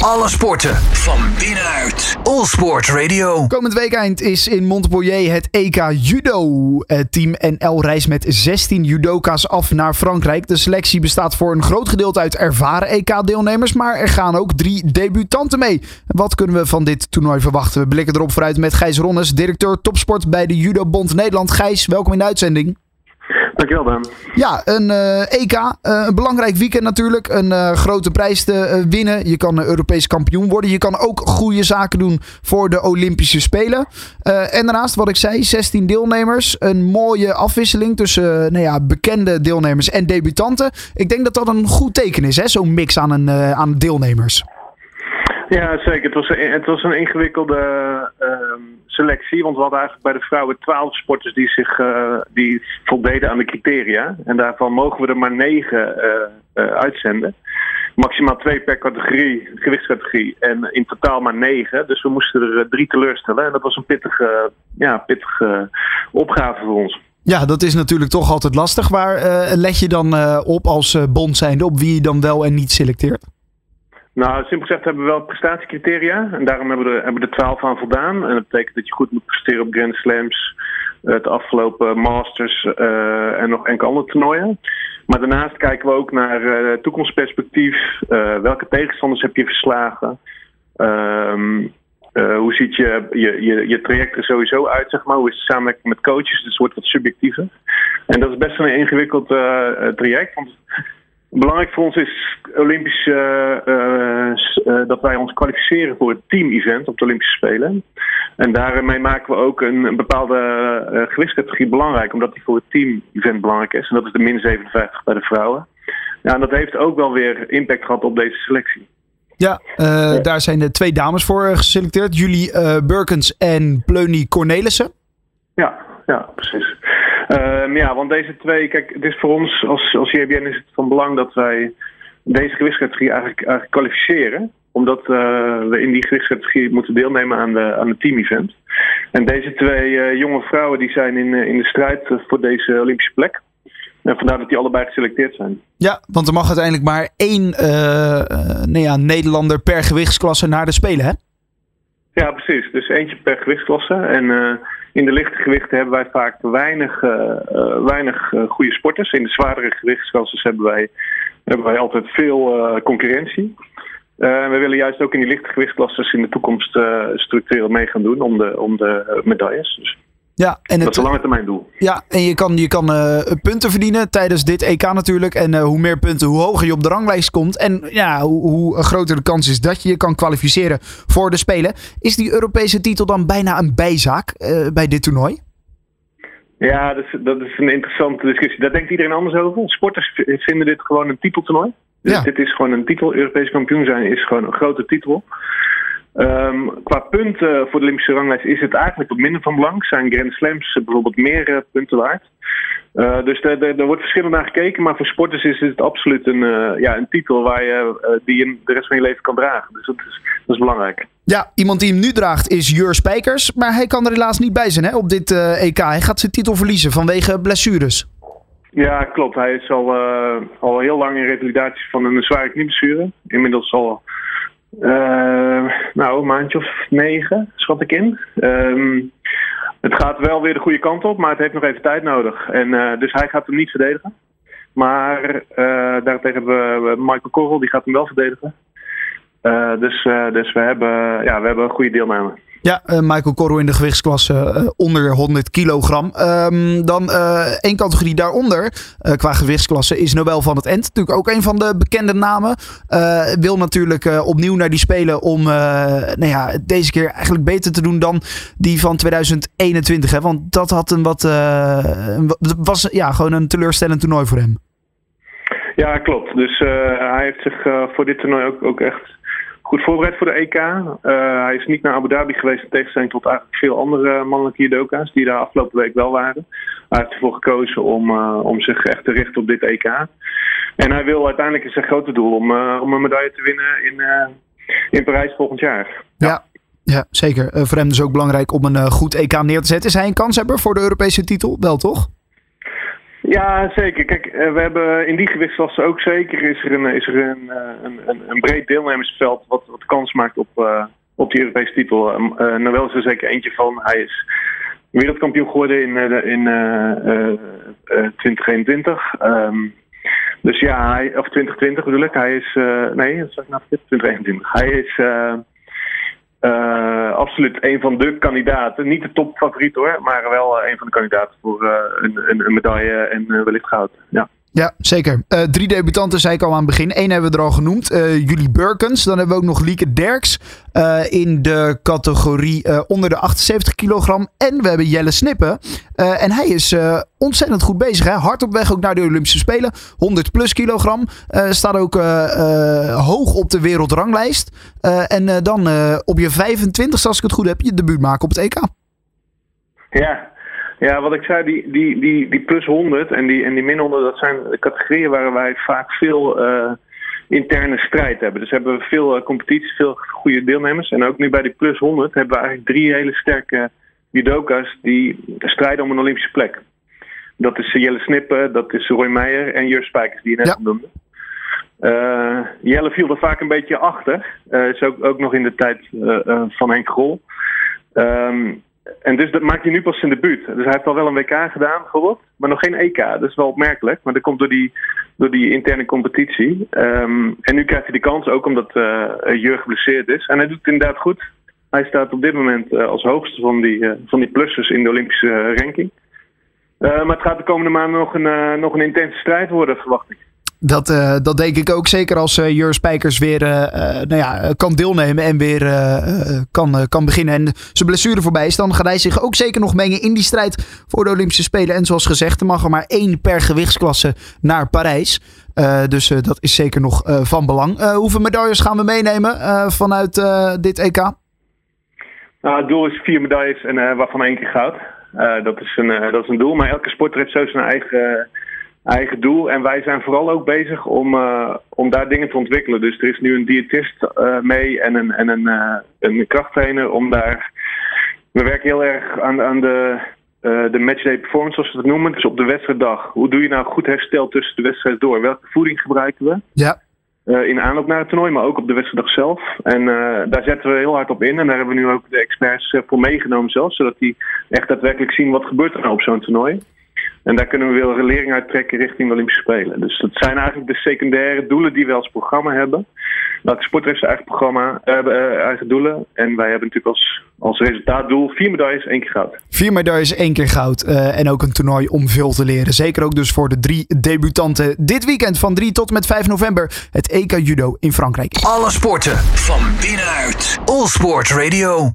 Alle sporten van binnenuit. All Sport Radio. Komend weekend is in Montpellier het EK Judo. Team NL reist met 16 judoka's af naar Frankrijk. De selectie bestaat voor een groot gedeelte uit ervaren EK-deelnemers, maar er gaan ook drie debutanten mee. Wat kunnen we van dit toernooi verwachten? We blikken erop vooruit met Gijs Ronnes, directeur topsport bij de Judo Bond Nederland. Gijs, welkom in de uitzending. Dankjewel, Dan. Ja, een eh, EK. eh, een belangrijk weekend natuurlijk. Een eh, grote prijs te winnen. Je kan Europees kampioen worden. Je kan ook goede zaken doen voor de Olympische Spelen. En daarnaast, wat ik zei, 16 deelnemers. Een mooie afwisseling tussen nou ja, bekende deelnemers en debutanten. Ik denk dat dat een goed teken is, hè? zo'n mix aan, een, aan deelnemers. Ja, zeker. Het was een, het was een ingewikkelde ehm, selectie. Want we hadden eigenlijk bij de vrouwen twaalf sporters die zich eh, die voldeden aan de criteria. En daarvan mogen we er maar negen eh, eh, uitzenden. Maximaal twee per categorie, gewichtscategorie. En in totaal maar negen. Dus we moesten er drie teleurstellen. En dat was een pittige, ja, pittige opgave voor ons. Ja, dat is natuurlijk toch altijd lastig. Waar let je dan op als bond zijnde? Op wie je dan wel en niet selecteert? Nou, simpel gezegd hebben we wel prestatiecriteria. En daarom hebben we er, hebben er 12 aan voldaan. En dat betekent dat je goed moet presteren op Grand Slams, eh, het afgelopen Masters eh, en nog enkele andere toernooien. Maar daarnaast kijken we ook naar eh, toekomstperspectief. Welke tegenstanders heb je verslagen? Ehm, eh, hoe ziet je, je, je, je traject er sowieso uit, zeg maar? Hoe is de samenwerking met coaches? Dus het wordt wat subjectiever. En dat is best een ingewikkeld traject. Want Belangrijk voor ons is Olympisch eh, eh, eh, dat wij ons kwalificeren voor het team-event op de Olympische Spelen. En daarmee maken we ook een, een bepaalde gewichtscategorie belangrijk, omdat die voor het team-event belangrijk is. En dat is de min 57 bij de vrouwen. Ja, en dat heeft ook wel weer impact gehad op deze selectie. Ja, daar zijn de twee dames voor geselecteerd. Jullie eh Burkens en Pleunie Cornelissen. Ja, ja, precies. Ehm, ja, want deze twee, kijk, het is voor ons als, als JBN is het van belang dat wij deze gewichtscategorie eigenlijk, eigenlijk kwalificeren. Omdat eh, we in die gewichtscategorie moeten deelnemen aan de, aan het team-event. En deze twee eh, jonge vrouwen die zijn in, eh, in de strijd voor deze Olympische plek. En vandaar dat die allebei geselecteerd zijn. Ja, want er mag uiteindelijk maar één ja, Nederlander per gewichtsklasse naar de Spelen, hè? Ja, precies. Dus eentje per gewichtsklasse. En in de lichte gewichten hebben wij vaak weinig, eh, eh, weinig eh, goede sporters. In de zwaardere gewichtsklasses hebben wij, hebben wij altijd veel concurrentie. Eh, we willen juist ook in die lichte gewichtsklasses in de toekomst structureel mee gaan doen om de, om de medailles. Dus Ja, en, dat het, is een lange termijn doel. ja, en je kan, je kan eh, punten verdienen tijdens dit EK natuurlijk. En eh, hoe meer punten, hoe hoger je op de ranglijst komt. En ja, hoe, hoe groter de kans is dat je je kan kwalificeren voor de Spelen. Is die Europese titel dan bijna een bijzaak eh, bij dit toernooi? Ja, dat is, dat is een interessante discussie. Daar denkt iedereen anders over. Sporters vinden dit gewoon een titeltoernooi. Dus Ja. dit is gewoon een titel. Europees kampioen zijn is gewoon een grote titel. Ehm, qua punten voor de Olympische ranglijst is het eigenlijk wat minder van belang. Zijn Grand Slams bijvoorbeeld meer eh, punten waard? Eh, dus daar wordt verschillend naar gekeken. Maar voor sporters is het absoluut een, eh, ja, een titel waar je, die je de rest van je leven kan dragen. Dus dat is, dat is belangrijk. Ja, iemand die hem nu draagt is Jur Spijkers. Maar hij kan er helaas niet bij zijn hè, op dit EK. Hij gaat zijn titel verliezen vanwege blessures. Ja, klopt. Hij is al, al heel lang in revalidatie van een zware knieblessure. Inmiddels al eh, nou, een maandje of negen, schat ik in. Ehm, het gaat wel weer de goede kant op, maar het heeft nog even tijd nodig. En, eh, dus hij gaat hem niet verdedigen. Maar eh, daartegen hebben we Michael Korrel, die gaat hem wel verdedigen. Eh, dus dus we, hebben, ja, we hebben een goede deelname. Ja, eh, Michael Corro in de gewichtsklasse eh, onder 100 kilogram. Ehm, dan eh één categorie daaronder eh, qua gewichtsklasse is Noël van het End. Natuurlijk ook een van de bekende namen. Eh, wil natuurlijk eh, opnieuw naar die spelen om eh, nou ja, deze keer eigenlijk beter te doen dan die van 2021. Hè? Want dat had een wat, eh, was ja, gewoon een teleurstellend toernooi voor hem. Ja, klopt. Dus eh, hij heeft zich eh, voor dit toernooi ook, ook echt goed voorbereid voor de EK. Eh, hij is niet naar Abu Dhabi geweest in tegenstelling tot eigenlijk veel andere mannelijke judoka's die daar afgelopen week wel waren. Hij heeft ervoor gekozen om, eh, om zich echt te richten op dit EK. En hij wil uiteindelijk is zijn grote doel om, eh, om een medaille te winnen in, in Parijs volgend jaar. Ja, ja zeker. Eh, voor hem dus ook belangrijk om een goed EK neer te zetten. Is hij een kanshebber voor de Europese titel? Wel toch? Ja, zeker. Kijk, eh, we hebben in die gewichtsklasse ook zeker is er een, is er een, eh, een, een, een breed deelnemersveld wat, wat kans maakt op, uh, op die Europese titel. Uh, Noël is er zeker eentje van. Hij is wereldkampioen geworden in, in 2021. Um, dus ja, hij, of 2020 bedoel ik. Hij is, nee, dat zeg ik nou 2021. Hij is uh, absoluut een van de kandidaten. Niet de topfavoriet hoor, maar wel uh, een van de kandidaten voor uh, een, een, een, medaille en wellicht goud. Ja. Ja, zeker. Uh, drie debutanten zei ik al aan het begin. Eén hebben we er al genoemd. Uh, Julie Burkens. Dan hebben we ook nog Lieke Derks. Uh, in de categorie onder de 78 kilogram. En we hebben Jelle Snippen. en hij is ontzettend goed bezig. Hè? Hard op weg ook naar de Olympische Spelen. 100 plus kilogram. staat ook hoog op de wereldranglijst. en dan op je 25 als ik het goed heb, je debuut maken op het EK. Ja, ja, wat ik zei, die, die, die, die plus 100 en die, en die min 100, dat zijn categorieën waar wij vaak veel uh, interne strijd hebben. Dus hebben we veel uh, competitie, veel goede deelnemers. En ook nu bij die plus 100 hebben we eigenlijk drie hele sterke judoka's die strijden om een Olympische plek. Dat is Jelle Snippen, dat is Roy Meijer en Jur Spijkers, die je net ja. noemde. Uh, Jelle viel er vaak een beetje achter. is ook, ook nog in de tijd van Henk Grol. Um, en dus dat maakt hij nu pas in de buurt. Dus hij heeft al wel een WK gedaan, bijvoorbeeld, maar nog geen EK. Dat is wel opmerkelijk, maar dat komt door die, door die interne competitie. Um, en nu krijgt hij de kans, ook omdat uh, Jur geblesseerd is. En hij doet het inderdaad goed. Hij staat op dit moment uh, als hoogste van die, van die plussers in de Olympische ranking. maar het gaat de komende maanden nog een, nog een intense strijd worden, verwacht ik. Dat, uh, dat denk ik ook zeker als uh, Jur Spijkers weer uh, nou ja, kan deelnemen en weer kan, kan beginnen. En zijn blessure voorbij is, dan gaat hij zich ook zeker nog mengen in die strijd voor de Olympische Spelen. En zoals gezegd, er mag er maar één per gewichtsklasse naar Parijs. dus dat is zeker nog van belang. hoeveel medailles gaan we meenemen vanuit dit EK? Nou, het doel is vier medailles en waarvan één keer goud. dat, is een, dat is een doel, maar elke sporter heeft zo zijn eigen eigen doel. En wij zijn vooral ook bezig om, uh, om daar dingen te ontwikkelen. Dus er is nu een diëtist uh, mee en een, en een, uh, een krachttrainer om daar. We werken heel erg aan, aan de, de matchday performance, zoals we het noemen. Dus op de wedstrijddag. Hoe doe je nou goed herstel tussen de wedstrijd door? Welke voeding gebruiken we? Ja. in aanloop naar het toernooi, maar ook op de wedstrijddag zelf. En daar zetten we heel hard op in. En daar hebben we nu ook de experts voor meegenomen zelfs. Zodat die echt daadwerkelijk zien wat gebeurt er nou op zo'n toernooi. En daar kunnen we weer lering uit trekken richting de Olympische Spelen. Dus dat zijn eigenlijk de secundaire doelen die we als programma hebben. Elke sport heeft zijn eigen programma, uh, eigen doelen. En wij hebben natuurlijk als, als resultaatdoel vier medailles, één keer goud. Vier medailles, één keer goud. Uh, en ook een toernooi om veel te leren. Zeker ook dus voor de drie debutanten. Dit weekend van 3 tot met 5 november het EK Judo in Frankrijk. Alle sporten van binnenuit. All Sport Radio.